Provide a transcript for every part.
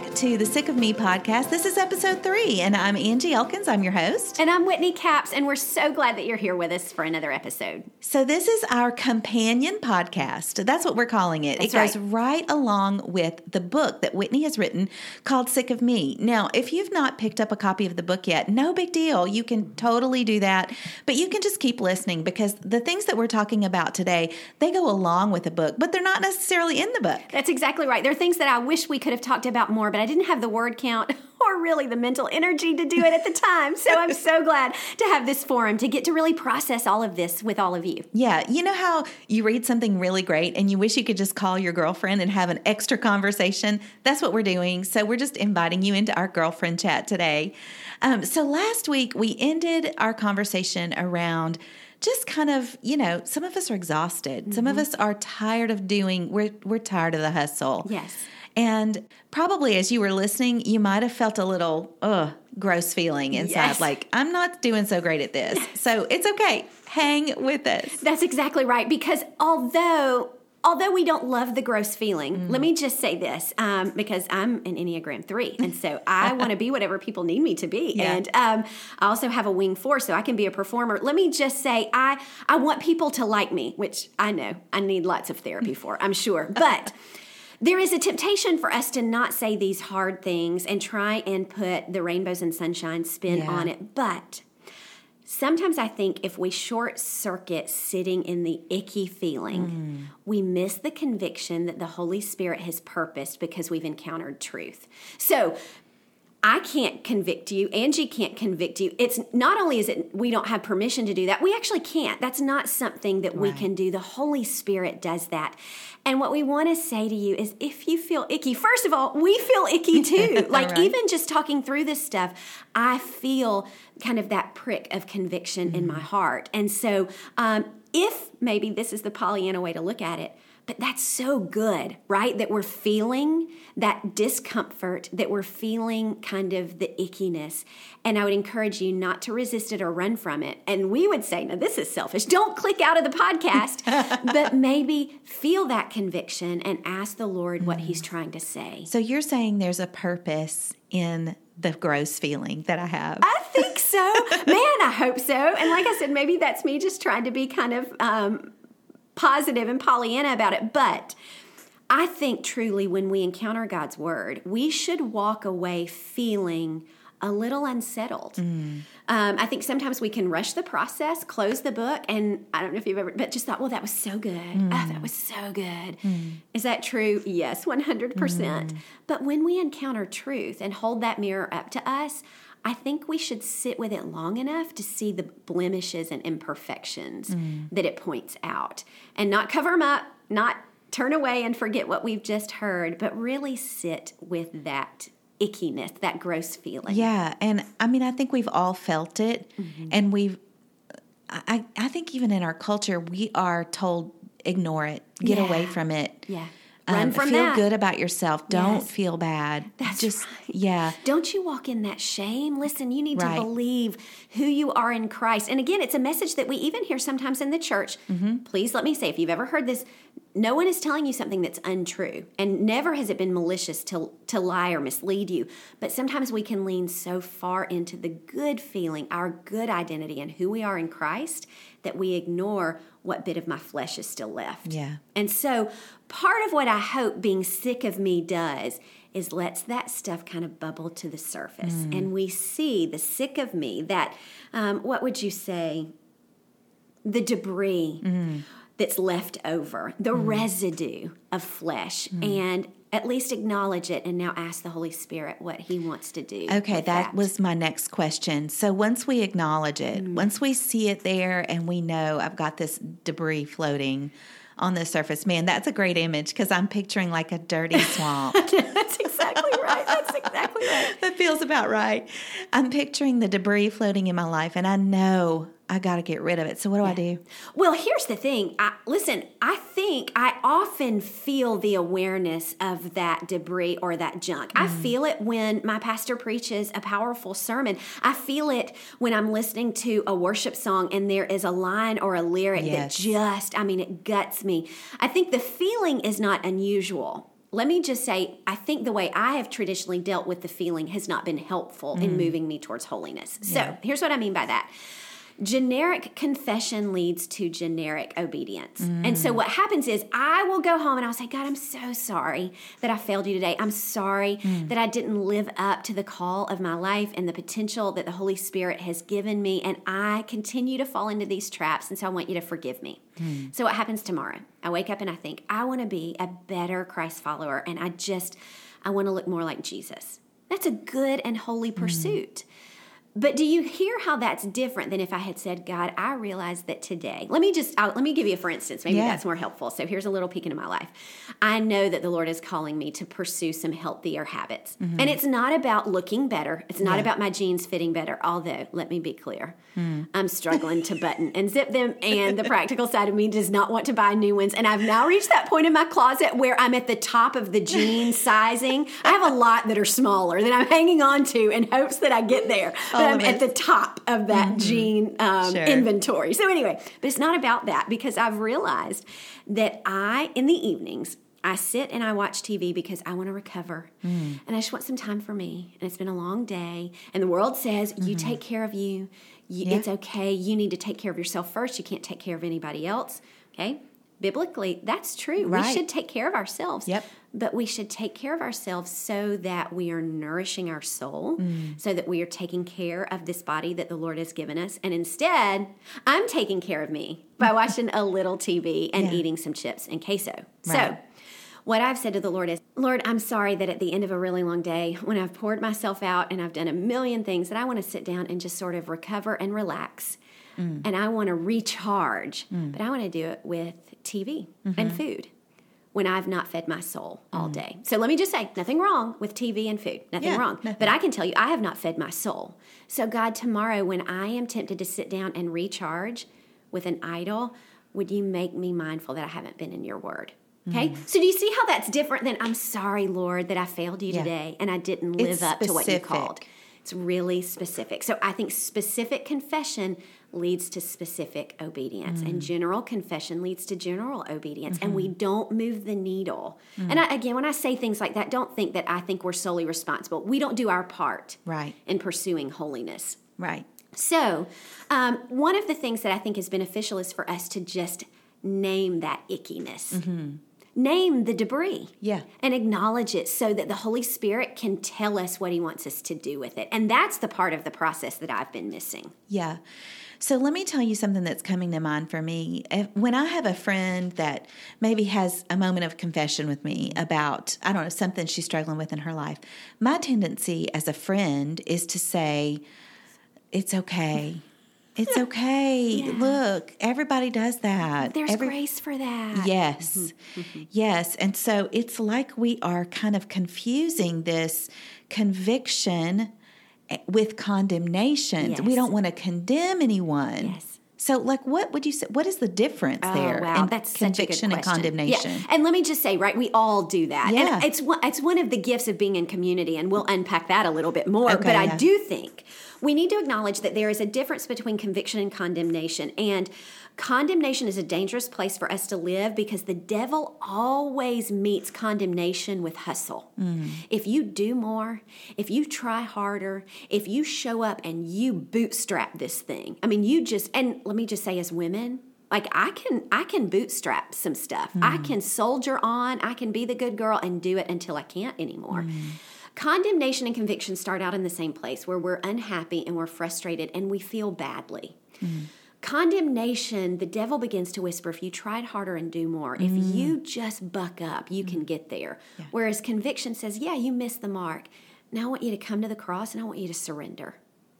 back to the Sick of Me podcast. This is episode three, and I'm Angie Elkins. I'm your host. And I'm Whitney Capps, and we're so glad that you're here with us for another episode. So, this is our companion podcast. That's what we're calling it. That's it goes right. right along with the book that Whitney has written called Sick of Me. Now, if you've not picked up a copy of the book yet, no big deal. You can totally do that, but you can just keep listening because the things that we're talking about today, they go along with the book, but they're not necessarily in the book. That's exactly right. There are things that I wish we could have talked about more, but I didn't have the word count or really the mental energy to do it at the time. So I'm so glad to have this forum to get to really process all of this with all of you. Yeah, you know how you read something really great and you wish you could just call your girlfriend and have an extra conversation? That's what we're doing. So we're just inviting you into our girlfriend chat today. Um, so last week we ended our conversation around just kind of, you know, some of us are exhausted. Some of us are tired of doing, we're, we're tired of the hustle. Yes. And probably as you were listening, you might have felt a little, ugh, gross feeling inside, Yes. like, I'm not doing so great at this. So it's okay. Hang with us. That's exactly right. Because although although we don't love the gross feeling, let me just say this um, because I'm an Enneagram three, and so I want to be whatever people need me to be, Yeah. and um, I also have a wing four, so I can be a performer. Let me just say I I want people to like me, which I know I need lots of therapy for, I'm sure, but. There is a temptation for us to not say these hard things and try and put the rainbows and sunshine spin Yeah. on it. But Sometimes I think if we short circuit sitting in the icky feeling, mm. we miss the conviction that the Holy Spirit has purposed because we've encountered truth. So, I can't convict you. Angie can't convict you. It's not only is it we don't have permission to do that, we actually can't. That's not something that we Right. can do. The Holy Spirit does that. And what we want to say to you is if you feel icky, first of all, we feel icky too. like Right. even just talking through this stuff, I feel kind of that prick of conviction in my heart. And so um, if maybe this is the Pollyanna way to look at it, but that's so good, right? That we're feeling that discomfort, that we're feeling kind of the ickiness. And I would encourage you not to resist it or run from it. And we would say, no, this is selfish. Don't click out of the podcast, but maybe feel that conviction and ask the Lord what He's trying to say. So you're saying there's a purpose in the gross feeling that I have. I think so. Man, I hope so. And like I said, maybe that's me just trying to be kind of um, positive and Pollyanna about it. But I think truly when we encounter God's word, we should walk away feeling a little unsettled. Mm. Um, I think sometimes we can rush the process, close the book, and I don't know if you've ever, but just thought, well, that was so good. Oh, mm. that was so good. Mm. Is that true? Yes, 100%. But when we encounter truth and hold that mirror up to us, I think we should sit with it long enough to see the blemishes and imperfections that it points out and not cover them up, not turn away and forget what we've just heard, but really sit with that ickiness, that gross feeling. Yeah, and I mean, I think we've all felt it, and we've. I I think even in our culture, we are told ignore it, get Yeah. away from it. Yeah. Um, from feel that. good about yourself. Don't Yes. feel bad. That's just right. Yeah. Don't you walk in that shame? Listen, you need Right. to believe who you are in Christ. And again, it's a message that we even hear sometimes in the church. Mm-hmm. Please let me say, if you've ever heard this, no one is telling you something that's untrue. And never has it been malicious to, to lie or mislead you. But sometimes we can lean so far into the good feeling, our good identity, and who we are in Christ that we ignore what bit of my flesh is still left. Yeah. And so, part of what I hope being sick of me does is lets that stuff kind of bubble to the surface. Mm. And we see the sick of me, that, um, what would you say? The debris Mm-hmm. that's left over, the residue of flesh. Mm. And at least acknowledge it and now ask the Holy Spirit what He wants to do. Okay, with that was my next question. So once we acknowledge it, Mm. once we see it there and we know I've got this debris floating on the surface, man, that's a great image because I'm picturing like a dirty swamp. That's exactly exactly right. That's exactly right. that feels about right. I'm picturing the debris floating in my life, and I know I got to get rid of it. So what do I do? Well, here's the thing. I, listen, I think I often feel the awareness of that debris or that junk. Mm. I feel it when my pastor preaches a powerful sermon. I feel it when I'm listening to a worship song and there is a line or a lyric yes. that just, I mean, it guts me. I think the feeling is not unusual let me just say, I think the way I have traditionally dealt with the feeling has not been helpful mm. in moving me towards holiness. So here's what I mean by that generic confession leads to generic obedience. Mm. And so what happens is I will go home and I'll say, God, I'm so sorry that I failed you today. I'm sorry mm. that I didn't live up to the call of my life and the potential that the Holy Spirit has given me. And I continue to fall into these traps. And so I want you to forgive me. Mm. So what happens tomorrow? I wake up and I think, I want to be a better Christ follower. And I just, I want to look more like Jesus. That's a good and holy mm. But do you hear how that's different than if I had said, God, I realize that today, let me just, I'll, let me give you a for instance. Maybe yeah. that's more helpful. So here's a little peek into my life. I know that the Lord is calling me to pursue some healthier habits. Mm-hmm. And it's not about looking better, it's not yeah. about my jeans fitting better. Although, let me be clear, mm. I'm struggling to button and zip them. And the practical side of me does not want to buy new ones. And I've now reached that point in my closet where I'm at the top of the jean sizing. I have a lot that are smaller that I'm hanging on to in hopes that I get there. But I'm at the top of that mm-hmm. jean um, sure. inventory. So anyway, but it's not about that because I've realized that I, in the evenings, I sit and I watch TV because I want to recover mm. and I just want some time for me. And it's been a long day. And the world says, mm-hmm. you take care of you. you yeah. It's okay. You need to take care of yourself first. You can't take care of anybody else. Okay biblically, that's true. Right. We should take care of ourselves. Yep. But we should take care of ourselves so that we are nourishing our soul, mm. so that we are taking care of this body that the Lord has given us. And instead, I'm taking care of me by watching a little TV and yeah. eating some chips and queso. Right. So, what I've said to the Lord is, Lord, I'm sorry that at the end of a really long day, when I've poured myself out and I've done a million things, that I want to sit down and just sort of recover and relax. Mm. And I want to recharge, mm. but I want to do it with TV mm-hmm. and food when I've not fed my soul all mm. day. So let me just say, nothing wrong with TV and food, nothing yeah, wrong. Nothing. But I can tell you, I have not fed my soul. So, God, tomorrow when I am tempted to sit down and recharge with an idol, would you make me mindful that I haven't been in your word? Okay. Mm. So do you see how that's different than I'm sorry, Lord, that I failed you yeah. today and I didn't live it's up specific. to what you called? It's really specific. So I think specific confession leads to specific obedience, mm. and general confession leads to general obedience, mm-hmm. and we mm-hmm. don't move the needle. Mm. And I, again, when I say things like that, don't think that I think we're solely responsible. We don't do our part right. in pursuing holiness. Right. So, um, one of the things that I think is beneficial is for us to just name that ickiness. Mm-hmm name the debris. Yeah. And acknowledge it so that the Holy Spirit can tell us what He wants us to do with it. And that's the part of the process that I've been missing. Yeah. So let me tell you something that's coming to mind for me. When I have a friend that maybe has a moment of confession with me about, I don't know, something she's struggling with in her life, my tendency as a friend is to say, It's okay. It's okay. Yeah. Look, everybody does that. There's Every, grace for that. Yes. Mm-hmm. mm-hmm. Yes. And so it's like we are kind of confusing this conviction with condemnation. Yes. We don't want to condemn anyone. Yes. So, like, what would you say? What is the difference oh, there? Wow, that's conviction and condemnation. Yeah. And let me just say, right, we all do that. Yeah. And it's one, it's one of the gifts of being in community, and we'll unpack that a little bit more. Okay, but yeah. I do think we need to acknowledge that there is a difference between conviction and condemnation. And Condemnation is a dangerous place for us to live because the devil always meets condemnation with hustle. Mm. If you do more, if you try harder, if you show up and you bootstrap this thing, I mean, you just, and let me just say, as women, like I can I can bootstrap some stuff. Mm. I can soldier on, I can be the good girl and do it until I can't anymore. Mm. Condemnation and conviction start out in the same place where we're unhappy and we're frustrated and we feel badly. Mm. Condemnation, the devil begins to whisper if you tried harder and do more, mm. if you just buck up, you mm. can get there. Yeah. Whereas conviction says, yeah, you missed the mark. Now I want you to come to the cross and I want you to surrender.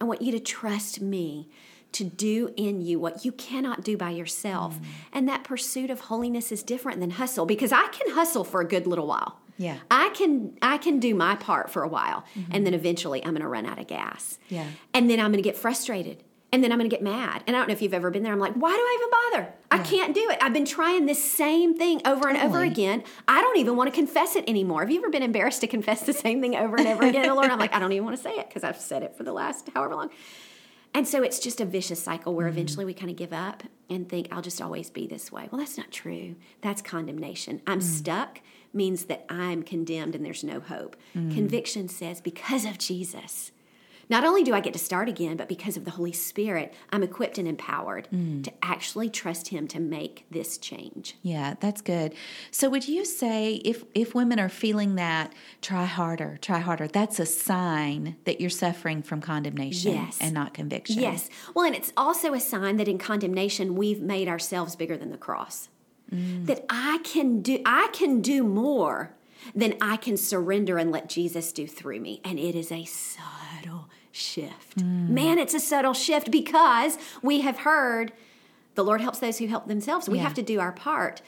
I want you to trust me to do in you what you cannot do by yourself. Mm. And that pursuit of holiness is different than hustle because I can hustle for a good little while. Yeah. I can I can do my part for a while and then eventually I'm going to run out of gas. Mm-hmm. Yeah. And then I'm going to get frustrated. And then I'm going to get mad. And I don't know if you've ever been there. I'm like, why do I even bother? I can't do it. I've been trying this same thing over and over again. I don't even want to confess it anymore. Have you ever been embarrassed to confess the same thing over and over again, Lord? I'm like, I don't even want to say it because I've said it for the last however long. And so it's just a vicious cycle where mm-hmm. eventually we kind of give up and think, I'll just always be this way. Well, that's not true. That's condemnation. I'm mm. stuck means that I'm condemned and there's no hope. Mm. Conviction says, because of Jesus, not only do I get to start again, but because of the Holy Spirit, I'm equipped and empowered mm. to actually trust Him to make this change. Yeah, that's good. So would you say if if women are feeling that, try harder, try harder. That's a sign that you're suffering from condemnation Yes. and not conviction. Yes. Well, and it's also a sign that in condemnation we've made ourselves bigger than the cross. Mm. That I can do I can do more than I can surrender and let Jesus do through me. And it is a subtle shift. Mm. Man, it's a subtle shift because we have heard the Lord helps those who help themselves. We Yeah. have to do our part.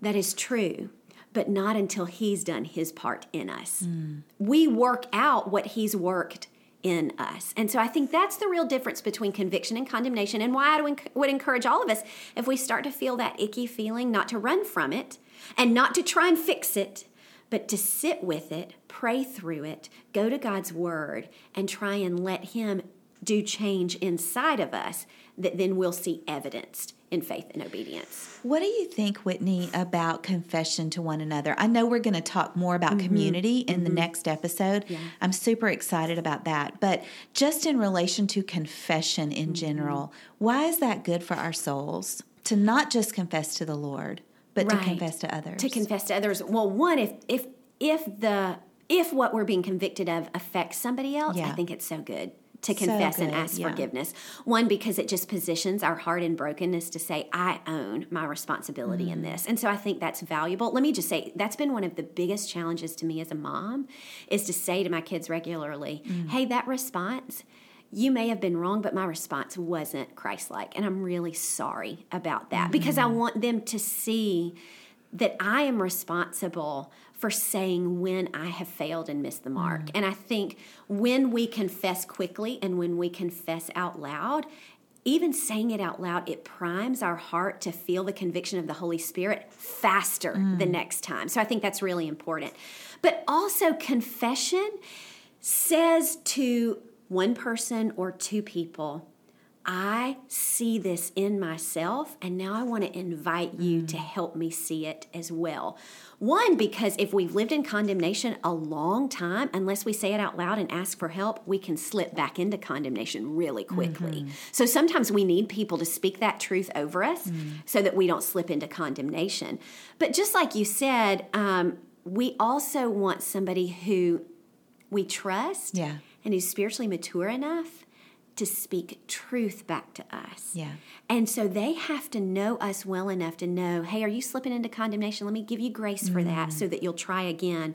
That is true. But not until he's done his part in us. Mm. We work out what he's worked in us. And so I think that's the real difference between conviction and condemnation, and why I would encourage all of us if we start to feel that icky feeling, not to run from it and not to try and fix it, but to sit with it, pray through it, go to God's word, and try and let Him do change inside of us that then we'll see evidenced in faith and obedience. What do you think, Whitney, about confession to one another? I know we're going to talk more about mm-hmm. community in the mm-hmm. next episode. I'm super excited about that. But just in relation to confession in mm-hmm. general, why is that good for our souls? To not just confess to the Lord, but to confess to others. to confess to others. Well, one, if if if the if what we're being convicted of affects somebody else, I think it's so good to confess and good, ask yeah. forgiveness. One, because it just positions our heart in brokenness to say, I own my responsibility Mm. in this. And so I think that's valuable. Let me just say, that's been one of the biggest challenges to me as a mom is to say to my kids regularly, Mm. hey, that response, you may have been wrong, but my response wasn't Christ like. And I'm really sorry about that mm-hmm. because I want them to see that I am responsible for saying when I have failed and missed the mark. Mm. And I think when we confess quickly and when we confess out loud, even saying it out loud, it primes our heart to feel the conviction of the Holy Spirit faster mm. the next time. So I think that's really important. But also, confession says to one person or two people, I see this in myself, and now I want to invite you to mm. help me see it as well. One, because if we've lived in condemnation a long time, unless we say it out loud and ask for help, we can slip back into condemnation really quickly. Mm-hmm. So sometimes we need people to speak that truth over us mm. so that we don't slip into condemnation. But just like you said, um, we also want somebody who we trust Yeah. And who's spiritually mature enough to speak truth back to us. Yeah. And so they have to know us well enough to know, hey, are you slipping into condemnation? Let me give you grace for that mm. so that you'll try again.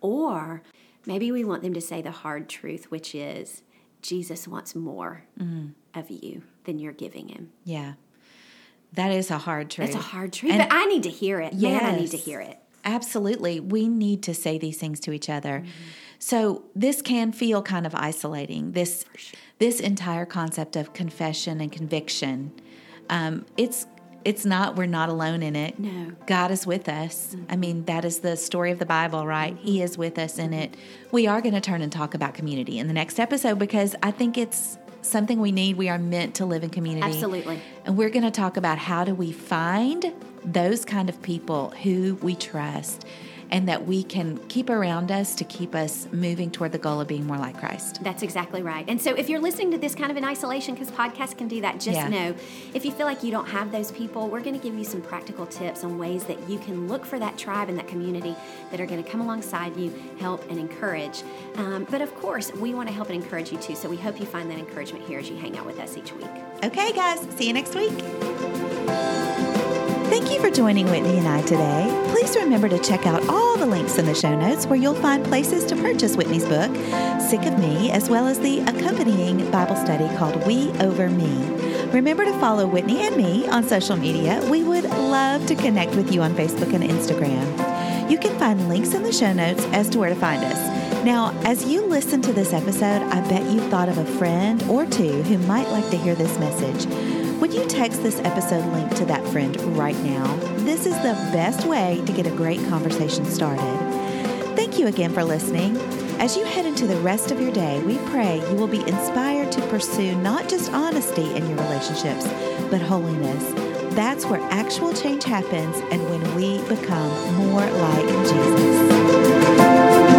Or maybe we want them to say the hard truth, which is Jesus wants more mm. of you than you're giving him. Yeah. That is a hard truth. That's a hard truth, And- but I need to hear it. Man, I need to hear it. Absolutely. We need to say these things to each other. Mm-hmm. So this can feel kind of isolating. This this entire concept of confession and conviction. Um, it's it's not we're not alone in it. No. God is with us. Mm-hmm. I mean, that is the story of the Bible, right? Mm-hmm. He is with us in it. We are going to turn and talk about community in the next episode because I think it's something we need. We are meant to live in community. Absolutely. And we're going to talk about how do we find those kind of people who we trust and that we can keep around us to keep us moving toward the goal of being more like Christ. That's exactly right. And so if you're listening to this kind of in isolation, because podcasts can do that, just Yeah. know if you feel like you don't have those people, we're going to give you some practical tips on ways that you can look for that tribe and that community that are going to come alongside you, help and encourage. Um, but of course, we want to help and encourage you too. So we hope you find that encouragement here as you hang out with us each week. Okay, guys, see you next week. Thank you for joining Whitney and I today. Please remember to check out all the links in the show notes where you'll find places to purchase Whitney's book, Sick of Me, as well as the accompanying Bible study called We Over Me. Remember to follow Whitney and me on social media. We would love to connect with you on Facebook and Instagram. You can find links in the show notes as to where to find us. Now, as you listen to this episode, I bet you thought of a friend or two who might like to hear this message. Would you text this episode link to that friend right now? This is the best way to get a great conversation started. Thank you again for listening. As you head into the rest of your day, we pray you will be inspired to pursue not just honesty in your relationships, but holiness. That's where actual change happens and when we become more like Jesus.